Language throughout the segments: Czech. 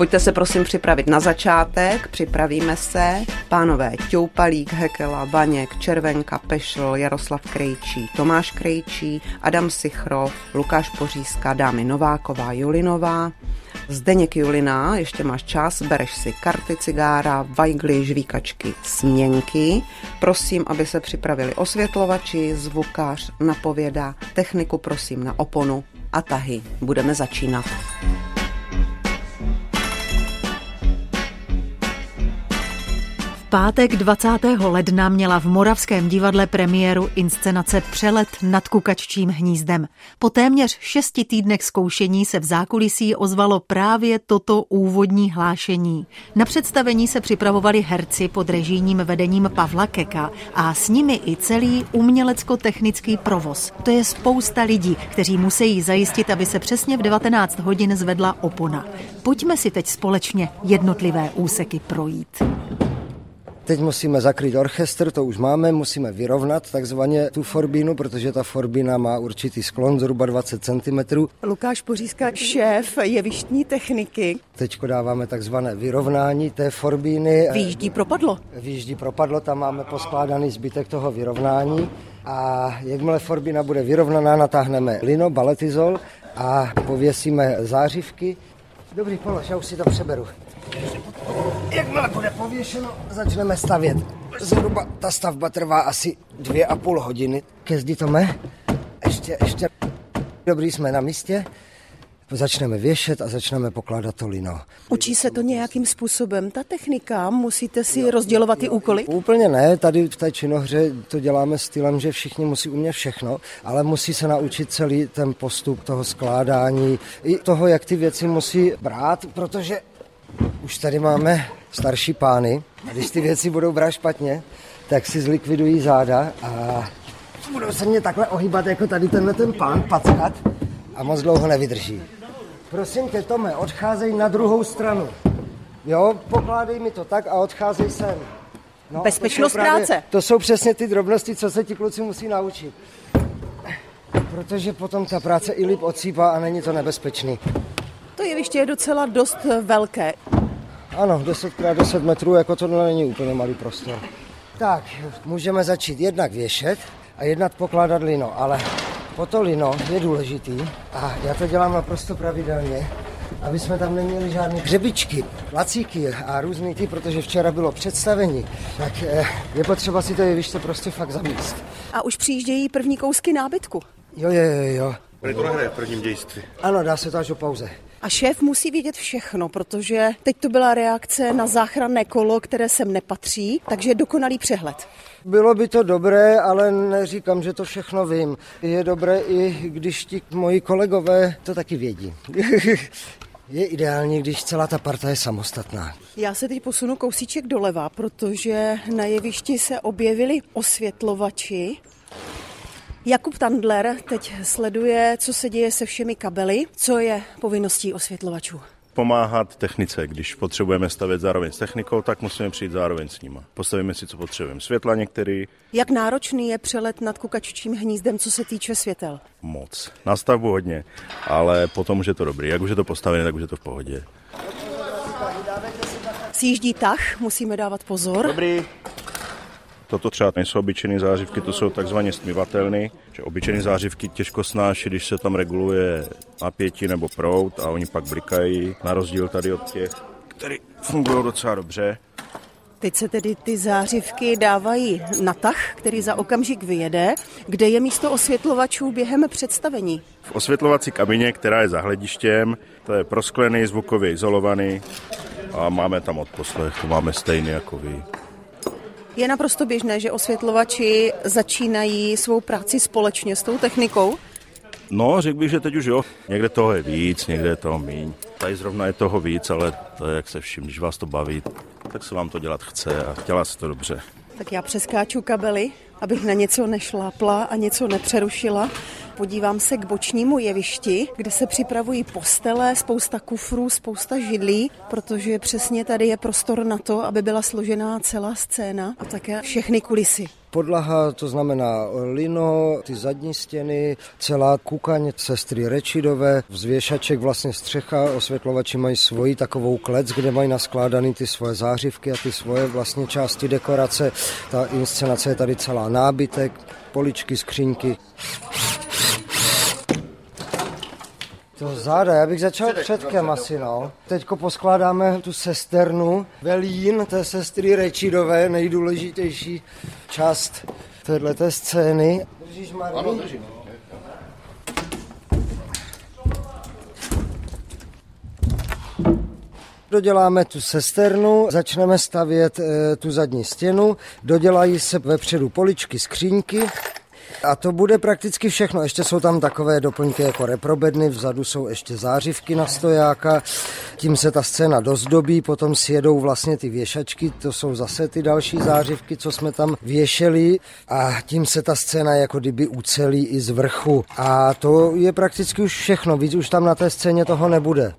Pojďte se prosím připravit na začátek, připravíme se. Pánové Ťoupalík, Hekela, Vaněk, Červenka, Pešl, Jaroslav Krejčí, Tomáš Krejčí, Adam Sichrov, Lukáš Pořízka, dámy Nováková, Julinová, Zdeněk Julina, ještě máš čas, bereš si karty cigára, vajgly, žvíkačky, směnky. Prosím, aby se připravili osvětlovači, zvukář, napověda, techniku prosím na oponu a tahy. Budeme začínat. Pátek 20. ledna měla v Moravském divadle premiéru inscenace Přelet nad kukaččím hnízdem. Po téměř šesti týdnech zkoušení se v zákulisí ozvalo právě toto úvodní hlášení. Na představení se připravovali herci pod režijním vedením Pavla Keka a s nimi i celý umělecko-technický provoz. To je spousta lidí, kteří musí zajistit, aby se přesně v 19 hodin zvedla opona. Pojďme si teď společně jednotlivé úseky projít. Teď musíme zakrýt orchestr, to už máme, musíme vyrovnat takzvaně tu forbínu, protože ta forbína má určitý sklon zhruba 20 cm. Lukáš Pořízka, šéf jevištní techniky. Teď dáváme takzvané vyrovnání té forbíny. Výjíždí propadlo. Výjíždí propadlo, tam máme poskládaný zbytek toho vyrovnání. A jakmile forbína bude vyrovnaná, natáhneme lino, baletizol a pověsíme zářivky. Dobrý, polož, já už si to přeberu. Jakmile bude pověšeno, začneme stavět. Zhruba ta stavba trvá asi dvě a půl hodiny. Ke zdi tome. Ještě, ještě. Dobrý, jsme na místě. Začneme věšet a začneme pokládat to lino. Učí se to nějakým způsobem? Ta technika, musíte si rozdělovat ty úkoly? Úplně ne, tady v té činohře to děláme stylem, že všichni musí umět všechno, ale musí se naučit celý ten postup toho skládání, i toho, jak ty věci musí brát, protože už tady máme starší pány a když ty věci budou brát špatně, tak si zlikvidují záda a budou se mě takhle ohýbat jako tady tenhle ten pán, packat a moc dlouho nevydrží. Prosím tě, Tome, odcházej na druhou stranu. Jo, pokládej mi to tak a odcházej sem. No, Bezpečnost to právě, práce. To jsou přesně ty drobnosti, co se ti kluci musí naučit. Protože potom ta práce i líp odsýpá a není to nebezpečný. To jeviště je docela dost velké. Ano, 10x10 metrů, jako to není úplně malý prostor. Tak, můžeme začít jednak věšet a jednak pokládat lino, ale po to lino je důležitý a já to dělám naprosto pravidelně, aby jsme tam neměli žádné hřebičky, lacíky a různý ty, protože včera bylo představení, tak eh, je potřeba si to jeviště prostě fakt zamíst. A už přijíždějí první kousky nábytku. Jo, jo, jo, jo. Bude to v prvním dějství. Ano, dá se to až o pauze. A šéf musí vědět všechno, protože teď to byla reakce na záchranné kolo, které sem nepatří, takže dokonalý přehled. Bylo by to dobré, ale neříkám, že to všechno vím. Je dobré i když ti moji kolegové to taky vědí. je ideální, když celá ta parta je samostatná. Já se teď posunu kousíček doleva, protože na jevišti se objevili osvětlovači Jakub Tandler teď sleduje, co se děje se všemi kabely, co je povinností osvětlovačů pomáhat technice. Když potřebujeme stavět zároveň s technikou, tak musíme přijít zároveň s nima. Postavíme si, co potřebujeme. Světla některý. Jak náročný je přelet nad kukačičím hnízdem, co se týče světel? Moc. Na stavbu hodně, ale potom už je to dobrý. Jak už je to postavené, tak už je to v pohodě. Sjíždí tah, musíme dávat pozor. Dobrý. Toto třeba nejsou obyčejné zářivky, to jsou takzvaně stmivatelné. Že obyčejné zářivky těžko snáší, když se tam reguluje napětí nebo prout a oni pak blikají, na rozdíl tady od těch, které fungují docela dobře. Teď se tedy ty zářivky dávají na tah, který za okamžik vyjede. Kde je místo osvětlovačů během představení? V osvětlovací kabině, která je za hledištěm, to je prosklený, zvukově izolovaný a máme tam odposlech, to máme stejný jako vy. Je naprosto běžné, že osvětlovači začínají svou práci společně s tou technikou? No, řekl bych, že teď už jo. Někde toho je víc, někde je toho míň. Tady zrovna je toho víc, ale to je jak se vším, když vás to baví, tak se vám to dělat chce a dělá se to dobře. Tak já přeskáču kabely, abych na něco nešlápla a něco nepřerušila. Podívám se k bočnímu jevišti, kde se připravují postele, spousta kufrů, spousta židlí, protože přesně tady je prostor na to, aby byla složená celá scéna a také všechny kulisy. Podlaha, to znamená lino, ty zadní stěny, celá kukaň sestry Rečidové, vzvěšaček vlastně střecha, osvětlovači mají svoji takovou klec, kde mají naskládaný ty svoje zářivky a ty svoje vlastně části dekorace. Ta inscenace je tady celá nábytek, poličky, skřínky. To záda, já bych začal předkem asi, no. Teďko poskládáme tu sesternu, velín té sestry Rečidové, nejdůležitější část této scény. Držíš, Marie? Ano, držím. Doděláme tu sesternu, začneme stavět e, tu zadní stěnu, dodělají se vepředu poličky, skřínky, a to bude prakticky všechno. Ještě jsou tam takové doplňky jako reprobedny, vzadu jsou ještě zářivky na stojáka, tím se ta scéna dozdobí, potom sjedou vlastně ty věšačky, to jsou zase ty další zářivky, co jsme tam věšeli a tím se ta scéna jako kdyby ucelí i z vrchu. A to je prakticky už všechno, víc už tam na té scéně toho nebude.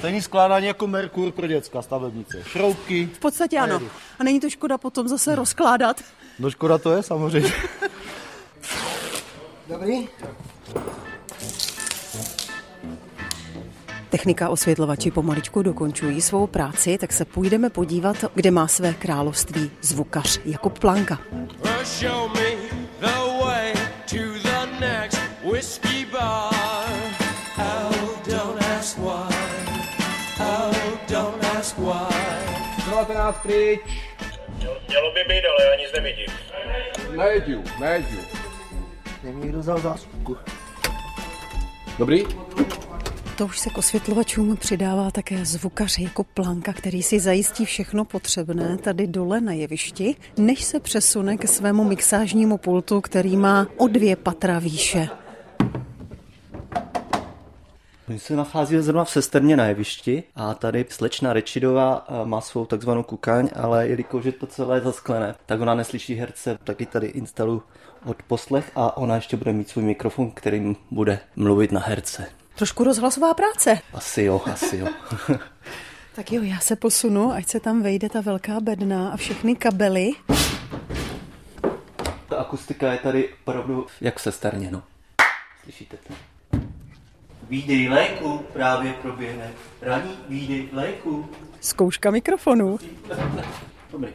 Stejný skládání jako Merkur pro dětská stavebnice. Šroubky. V podstatě ano. A není to škoda potom zase rozkládat? No škoda to je samozřejmě. Dobrý? Technika osvětlovači pomaličku dokončují svou práci, tak se půjdeme podívat, kde má své království zvukař Jakub Planka. Nás pryč. Mělo by být, ale já nic nevidím. Nejdu, nejdu. Mě někdo vzal zásuvku. Dobrý? To už se k osvětlovačům přidává také zvukař jako Planka, který si zajistí všechno potřebné tady dole na jevišti, než se přesune ke svému mixážnímu pultu, který má o dvě patra výše. My se nacházíme zrovna v sesterně na jevišti a tady slečna Rečidová eh, má svou takzvanou kukaň, ale jelikož je to celé zasklené, tak ona neslyší herce, taky tady instalu od poslech a ona ještě bude mít svůj mikrofon, kterým bude mluvit na herce. Trošku rozhlasová práce. Asi jo, asi jo. tak jo, já se posunu, ať se tam vejde ta velká bedna a všechny kabely. Ta akustika je tady opravdu jak v sesterně, no. Slyšíte to? Výdej léku právě proběhne. Raní výdej léku. Zkouška mikrofonu. Dobrý.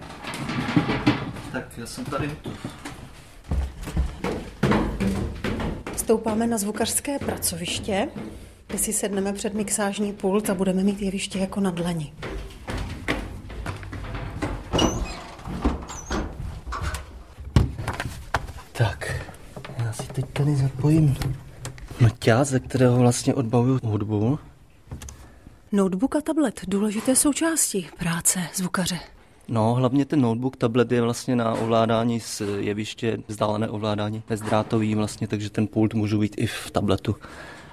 Tak já jsem tady hotov. Stoupáme na zvukařské pracoviště, kde si sedneme před mixážní pult a budeme mít jeviště jako na dlani. Tak, já si teď tady zapojím noťaz, ze kterého vlastně odbavuju hudbu. Notebook a tablet, důležité součásti práce zvukaře. No, hlavně ten notebook, tablet je vlastně na ovládání z jeviště, vzdálené ovládání bezdrátový vlastně, takže ten pult můžu být i v tabletu.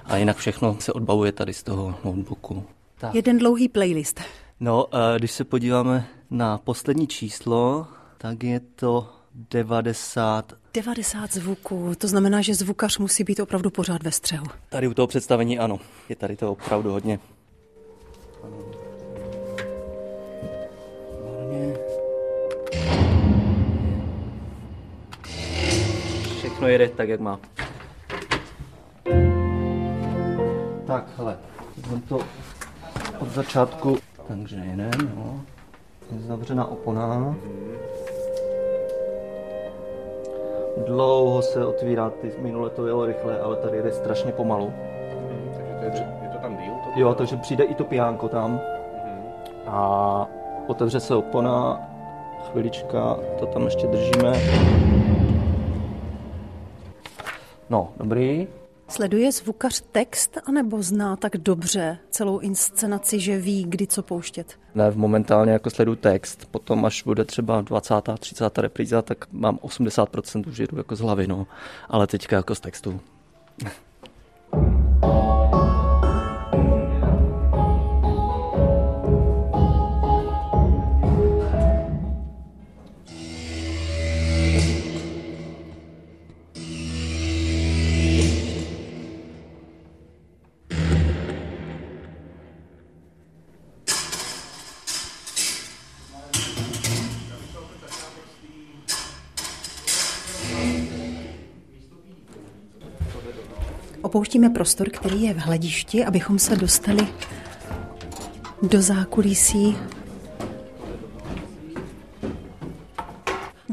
A jinak všechno se odbavuje tady z toho notebooku. Tak. Jeden dlouhý playlist. No, když se podíváme na poslední číslo, tak je to 90. 90 zvuků, to znamená, že zvukař musí být opravdu pořád ve střehu. Tady u toho představení ano, je tady to opravdu hodně. Všechno jede tak, jak má. Tak, hele, vezmeme to od začátku, takže jeden, jo. Je zavřená opona. Dlouho se otvírá, ty minule to jelo rychle, ale tady jde strašně pomalu. Takže to je, je to tam díl? To Jo, takže přijde i to pijánko tam a otevře se opona, chvilička, to tam ještě držíme. No, dobrý. Sleduje zvukař text, anebo zná tak dobře celou inscenaci, že ví, kdy co pouštět? Ne, momentálně jako sleduju text, potom až bude třeba 20. 30. repríza, tak mám 80% už jedu jako z hlavy, no. Ale teďka jako z textu. Opouštíme prostor, který je v hledišti, abychom se dostali do zákulisí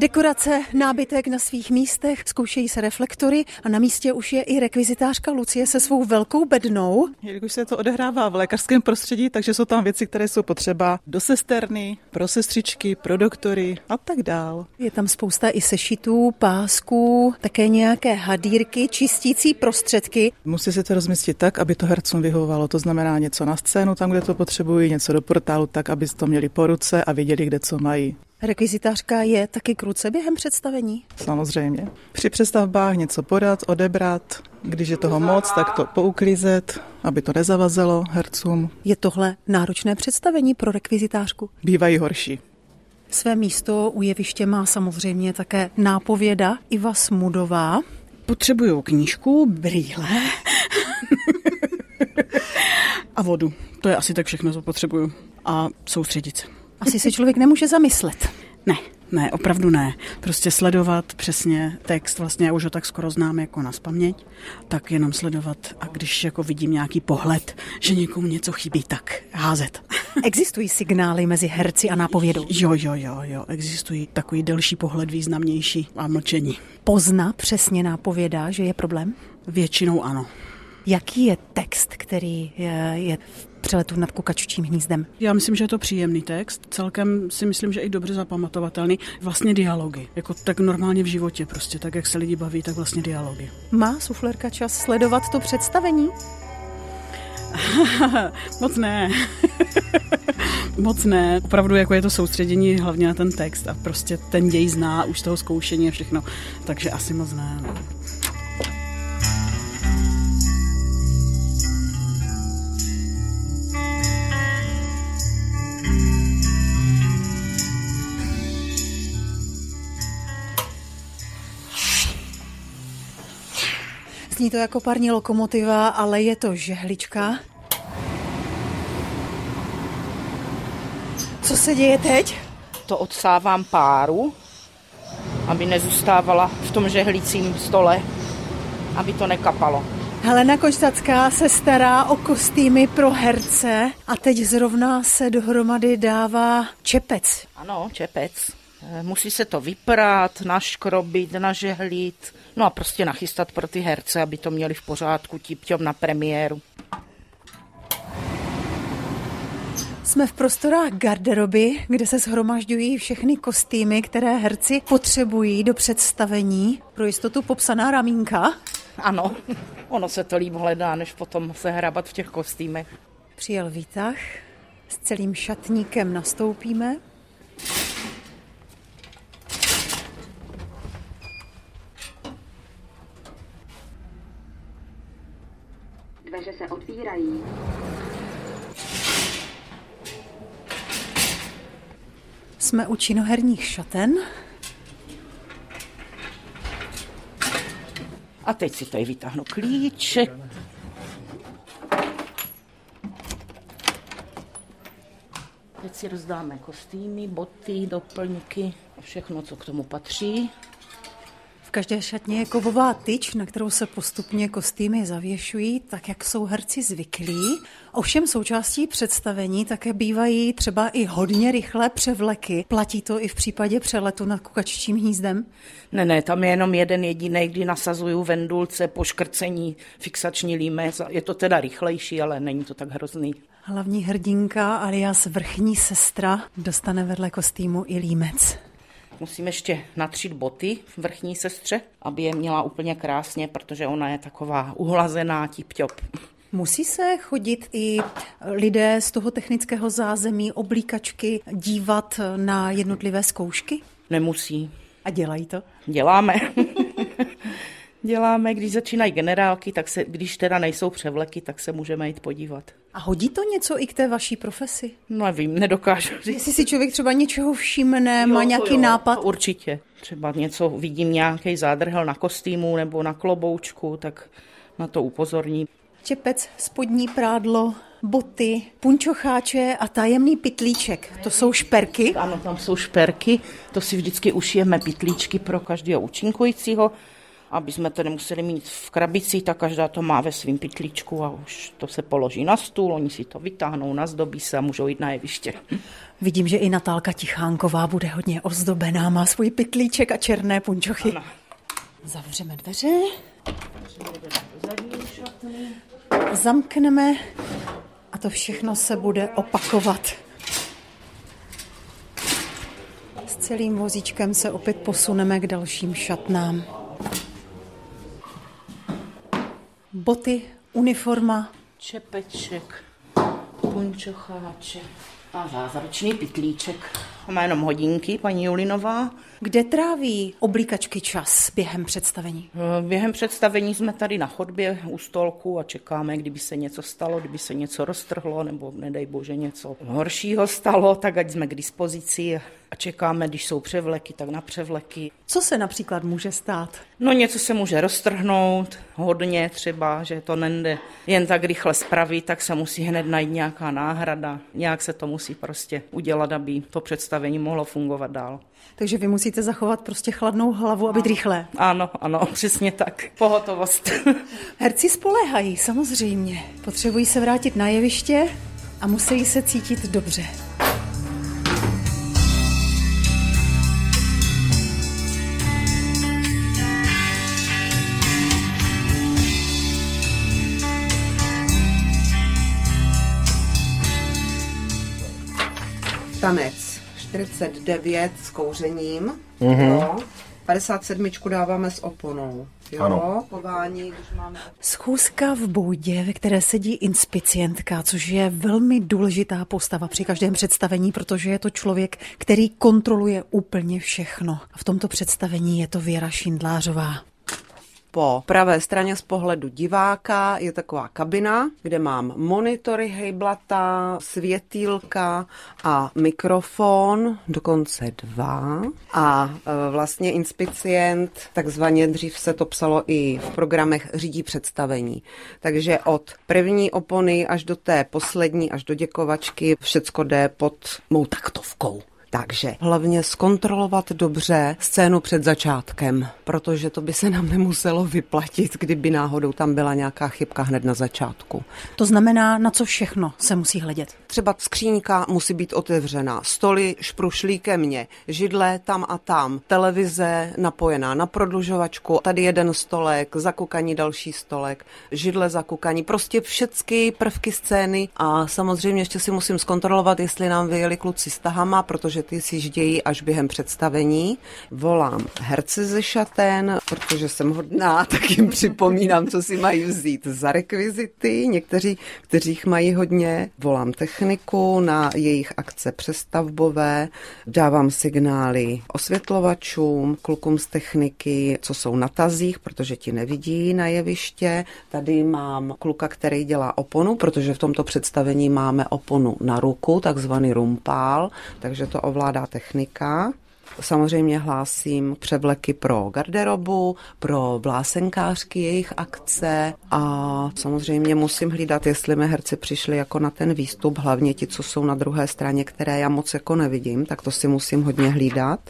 Dekorace, nábytek na svých místech, zkoušejí se reflektory a na místě už je i rekvizitářka Lucie se svou velkou bednou. Jelikož se to odehrává v lékařském prostředí, takže jsou tam věci, které jsou potřeba do sesterny, pro sestřičky, pro doktory a tak dál. Je tam spousta i sešitů, pásků, také nějaké hadírky, čistící prostředky. Musí se to rozmístit tak, aby to hercům vyhovovalo. To znamená něco na scénu, tam, kde to potřebují, něco do portálu, tak, aby to měli po ruce a věděli, kde co mají. Rekvizitářka je taky kruce během představení? Samozřejmě. Při přestavbách něco podat, odebrat, když je toho moc, tak to pouklízet, aby to nezavazelo hercům. Je tohle náročné představení pro rekvizitářku? Bývají horší. Své místo u jeviště má samozřejmě také nápověda Iva Smudová. Potřebuju knížku, brýle a vodu. To je asi tak všechno, co potřebuju. A soustředit se. Asi se člověk nemůže zamyslet. Ne, ne, opravdu ne. Prostě sledovat přesně text, vlastně já už ho tak skoro znám jako na spaměť, tak jenom sledovat a když jako vidím nějaký pohled, že někomu něco chybí, tak házet. Existují signály mezi herci a nápovědou? Jo, jo, jo, jo, existují takový delší pohled, významnější a mlčení. Pozna přesně nápověda, že je problém? Většinou ano. Jaký je text, který je, je v přeletu nad kukaččím hnízdem? Já myslím, že je to příjemný text. Celkem si myslím, že i dobře zapamatovatelný. Vlastně dialogy. Jako tak normálně v životě prostě. Tak, jak se lidi baví, tak vlastně dialogy. Má suflerka čas sledovat to představení? Moc ne. Moc ne. Opravdu jako je to soustředění hlavně na ten text a prostě ten děj zná už z toho zkoušení a všechno. Takže asi moc ne. No. Zní to jako parní lokomotiva, ale je to žehlička. Co se děje teď? To odsávám páru, aby nezůstávala v tom žehlicím stole, aby to nekapalo. Helena Koštacká se stará o kostýmy pro herce a teď zrovna se dohromady dává čepec. Ano, čepec. Musí se to vyprát, naškrobit, nažehlit, no a prostě nachystat pro ty herce, aby to měli v pořádku tipťom na premiéru. Jsme v prostorách garderoby, kde se shromažďují všechny kostýmy, které herci potřebují do představení. Pro jistotu popsaná ramínka. Ano, ono se to líp hledá, než potom se hrabat v těch kostýmech. Přijel výtah, s celým šatníkem nastoupíme. Otvírají. Jsme u činoherních šaten. A teď si tady vytáhnu klíček. Teď si rozdáme kostýmy, boty, doplňky a všechno, co k tomu patří. V každé šatně je kovová tyč, na kterou se postupně kostýmy zavěšují, tak jak jsou herci zvyklí. Ovšem součástí představení také bývají třeba i hodně rychlé převleky. Platí to i v případě přeletu nad kukaččím hnízdem? Ne, ne, tam je jenom jeden jediný, kdy nasazuju vendulce, poškrcení, fixační límec. Je to teda rychlejší, ale není to tak hrozný. Hlavní hrdinka alias vrchní sestra dostane vedle kostýmu i límec. Musím ještě natřít boty v vrchní sestře, aby je měla úplně krásně, protože ona je taková uhlazená tip-top. Musí se chodit i lidé z toho technického zázemí, oblíkačky, dívat na jednotlivé zkoušky? Nemusí. A dělají to? Děláme. Děláme, když začínají generálky, tak se, když teda nejsou převleky, tak se můžeme jít podívat. A hodí to něco i k té vaší profesi? No nevím, nedokážu říct. Jestli si člověk třeba něčeho všimne, jo, má nějaký jo, nápad? Určitě. Třeba něco vidím, nějaký zádrhel na kostýmu nebo na kloboučku, tak na to upozorní. Čepec, spodní prádlo, boty, punčocháče a tajemný pitlíček. To jsou šperky? Ano, tam jsou šperky. To si vždycky ušijeme pitlíčky pro každého účinkujícího aby jsme to nemuseli mít v krabici, tak každá to má ve svým pytlíčku a už to se položí na stůl, oni si to vytáhnou, nazdobí se a můžou jít na jeviště. Vidím, že i Natálka Tichánková bude hodně ozdobená, má svůj pytlíček a černé punčochy. Ano. Zavřeme dveře. Zamkneme a to všechno se bude opakovat. S celým vozíčkem se opět posuneme k dalším šatnám. Boty, uniforma. Čepeček, punčocháček a zázračný pytlíček. Má jenom hodinky, paní Julinová. Kde tráví oblíkačky čas během představení? Eh, Během představení jsme tady na chodbě u stolku a čekáme, kdyby se něco stalo, kdyby se něco roztrhlo, nebo nedej bože něco horšího stalo, tak ať jsme k dispozici a čekáme, když jsou převleky, tak na převleky. Co se například může stát? No něco se může roztrhnout, hodně třeba, že to nende jen tak rychle spravit, tak se musí hned najít nějaká náhrada. Nějak se to musí prostě udělat, aby to představení mohlo fungovat dál. Takže vy musíte zachovat prostě chladnou hlavu a být rychlé. Ano, ano, přesně tak. Pohotovost. Herci spoléhají, samozřejmě. Potřebují se vrátit na jeviště a musí se cítit dobře. Tanec 49 s kouřením. Mhm. Jo. 57 dáváme s oponou. Jo, Ano. pování, když máme... Schůzka v boudě, ve které sedí inspicientka, což je velmi důležitá postava při každém představení, protože je to člověk, který kontroluje úplně všechno. A v tomto představení je to Věra Šindlářová. Po pravé straně z pohledu diváka je taková kabina, kde mám monitory hejblata, světýlka a mikrofon, dokonce dva. A e, vlastně inspicient, takzvaně dřív se to psalo i v programech, řídí představení. Takže od první opony až do té poslední, až do děkovačky, všecko jde pod mou taktovkou. Takže hlavně zkontrolovat dobře scénu před začátkem, protože to by se nám nemuselo vyplatit, kdyby náhodou tam byla nějaká chybka hned na začátku. To znamená, na co všechno se musí hledět. Třeba skříňka musí být otevřená, stoly šprušlí ke mně, židle tam a tam, televize napojená na prodlužovačku, tady jeden stolek, zakukaní další stolek, židle zakukaní, prostě všechny prvky scény a samozřejmě ještě si musím zkontrolovat, jestli nám vyjeli kluci s tahama, protože ty si až během představení. Volám herce ze šaten, protože jsem hodná, tak jim připomínám, co si mají vzít za rekvizity. Někteří, kteří jich mají hodně, volám techniku na jejich akce přestavbové, dávám signály osvětlovačům, klukům z techniky, co jsou na tazích, protože ti nevidí na jeviště. Tady mám kluka, který dělá oponu, protože v tomto představení máme oponu na ruku, takzvaný rumpál, takže to ovládá technika. Samozřejmě hlásím převleky pro garderobu, pro vlásenkářky jejich akce a samozřejmě musím hlídat, jestli mi herci přišli jako na ten výstup, hlavně ti, co jsou na druhé straně, které já moc jako nevidím, tak to si musím hodně hlídat.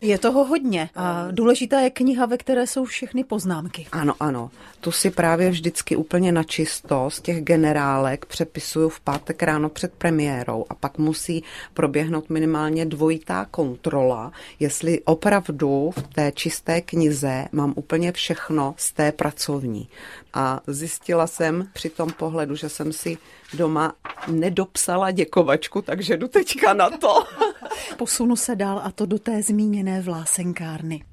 Je toho hodně a důležitá je kniha, ve které jsou všechny poznámky. Ano, ano. Tu si právě vždycky úplně načisto z těch generálek přepisuju v pátek ráno před premiérou a pak musí proběhnout minimálně dvojitá kontrola, jestli opravdu v té čisté knize mám úplně všechno z té pracovní. A zjistila jsem při tom pohledu, že jsem si doma nedopsala děkovačku, takže jdu teďka na to. Posunu se dál a to do té zmíněné vlásenkárny,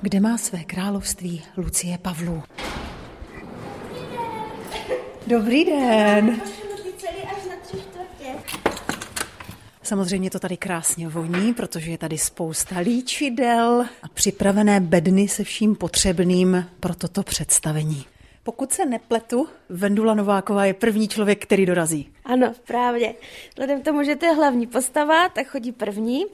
kde má své království Lucie Pavlů. Dobrý den. Samozřejmě to tady krásně voní, protože je tady spousta líčidel a připravené bedny se vším potřebným pro toto představení. Pokud se nepletu, Vendula Nováková je první člověk, který dorazí. Ano, právě. Vzhledem k tomu, že to je hlavní postava, tak chodí první,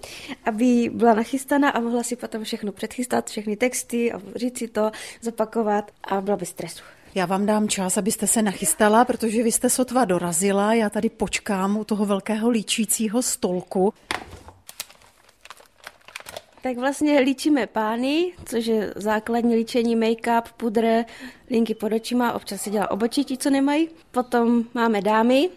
aby byla nachystaná a mohla si potom všechno předchystat, všechny texty a říct si to, zopakovat a byla by stresu. Já vám dám čas, abyste se nachystala, protože vy jste sotva dorazila. Já tady počkám u toho velkého líčícího stolku. Tak vlastně líčíme pány, což je základní líčení, make-up, pudr, linky pod očima, občas se dělá obočí ti, co nemají. Potom máme dámy,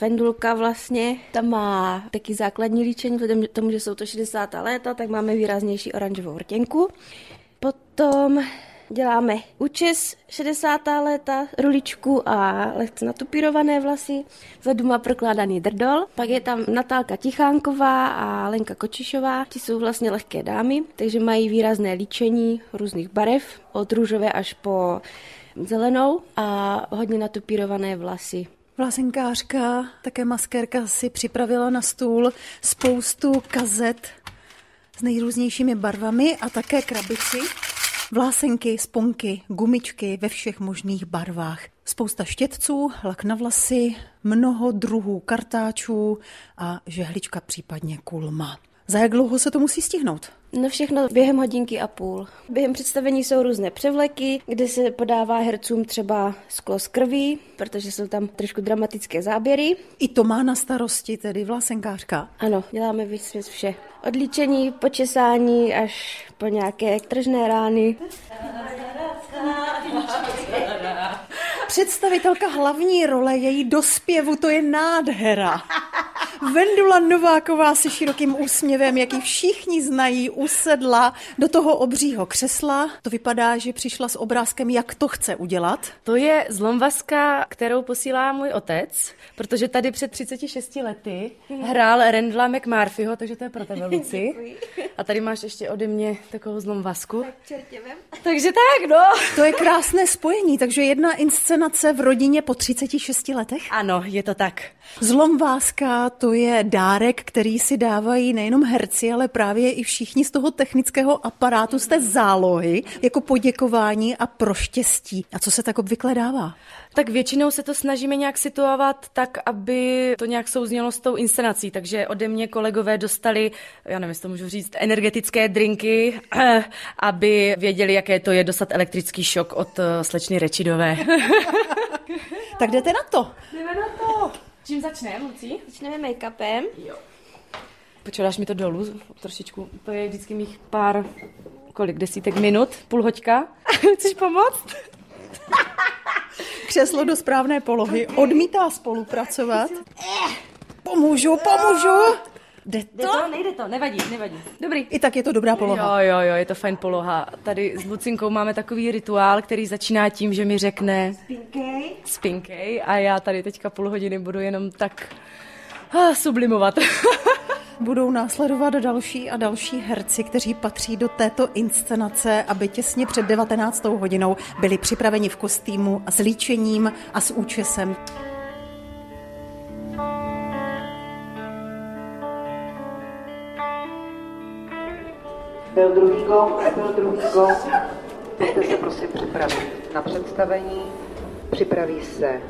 Vendulka vlastně, tam má taky základní líčení, vzhledem tomu, že jsou to 60. léta, tak máme výraznější oranžovou rtěnku. Potom děláme účes 60. léta, ruličku a lehce natupírované vlasy. Vzadu má prokládaný drdol. Pak je tam Natálka Tichánková a Lenka Kočišová. Ti jsou vlastně lehké dámy, takže mají výrazné líčení různých barev, od růžové až po zelenou a hodně natupírované vlasy. Vlasenkářka, také maskérka si připravila na stůl spoustu kazet s nejrůznějšími barvami a také krabici. Vlásenky, sponky, gumičky ve všech možných barvách. Spousta štětců, lak na vlasy, mnoho druhů kartáčů a žehlička, případně kulma. Za jak dlouho se to musí stihnout? No všechno během hodinky a půl. Během představení jsou různé převleky, kde se podává hercům třeba sklo z krví, protože jsou tam trošku dramatické záběry. I to má na starosti tedy vlasenkářka? Ano, děláme víc vše. Od líčení, počesání až po nějaké tržné rány. Představitelka hlavní role její dospěvu, to je nádhera. Vendula Nováková se širokým úsměvem, jaký všichni znají, usedla do toho obřího křesla. To vypadá, že přišla s obrázkem, jak to chce udělat. To je zlomvaska, kterou posílá můj otec, protože tady před 36 lety hrál Rendla McMurphyho, takže to je pro tebe, Luci. A tady máš ještě ode mě takovou zlomvasku. Takže tak, no. To je krásné spojení, takže jedna inscenace v rodině po 36 letech? Ano, je to tak. Zlomváska, to je dárek, který si dávají nejenom herci, ale právě i všichni z toho technického aparátu, z té zálohy, jako poděkování a pro štěstí. A co se tak obvykle dává? Tak většinou se to snažíme nějak situovat tak, aby to nějak souznělo s tou inscenací. Takže ode mě kolegové dostali, já nevím, jestli to můžu říct, energetické drinky, aby věděli, jaké to je dostat elektrický šok od eh, slečny Rečidové. tak jdete na to. Jdeme na to. Čím začneme, Lucí? Začneme make-upem. Jo. Počudáš mi to dolů trošičku? To je vždycky mých pár, kolik, desítek minut, půl hoďka. Chceš pomoct? Křeslo do správné polohy, odmítá spolupracovat. Pomůžu, pomůžu. Jde to? Jde to? Nejde to, nevadí, nevadí. Dobrý. I tak je to dobrá poloha. Jo, jo, jo, je to fajn poloha. Tady s Lucinkou máme takový rituál, který začíná tím, že mi řekne Spinkej. Spinkej a já tady teďka půl hodiny budu jenom tak ah, sublimovat. Budou následovat další a další herci, kteří patří do této inscenace, aby těsně před 19. hodinou byli připraveni v kostýmu a s líčením a s účesem. Byl druhý gong, byl druhý gong. Pojďte se prosím připravit na představení. Připraví se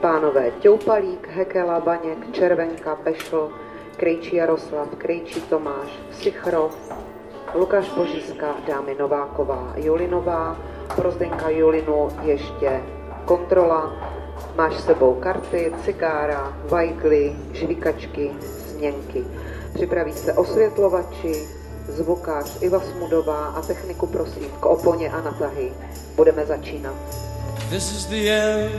pánové Těupalík, Hekela, Baněk, Červenka, Pešl, Krejčí Jaroslav, Krejčí Tomáš, Sichrov, Lukáš Božiska, dámy Nováková, Julinová, pro Zdenka Julinu ještě kontrola. Máš s sebou karty, cigára, vajgly, žvikačky, směnky. Připraví se osvětlovači, zvukář Iva Smudová a techniku prosím k oponě a natahy. Budeme začínat. This is the end,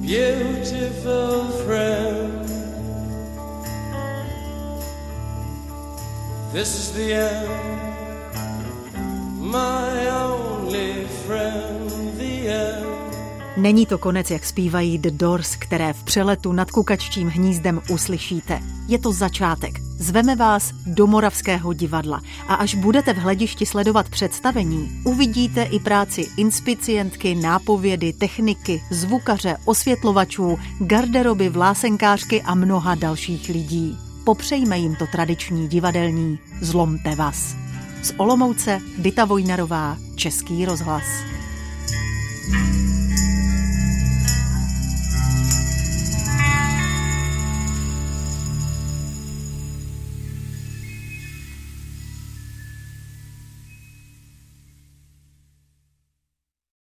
beautiful friend. This is the end, my only friend, the end. Není to konec, jak zpívají The Doors, které v přeletu nad kukaččím hnízdem uslyšíte. Je to začátek. Zveme vás do Moravského divadla a až budete v hledišti sledovat představení, uvidíte i práci inspicientky, nápovědy, techniky, zvukaře, osvětlovačů, garderoby, vlásenkářky a mnoha dalších lidí. Popřejme jim to tradiční divadelní Zlomte vás. Z Olomouce Dita Vojnarová, Český rozhlas. thank you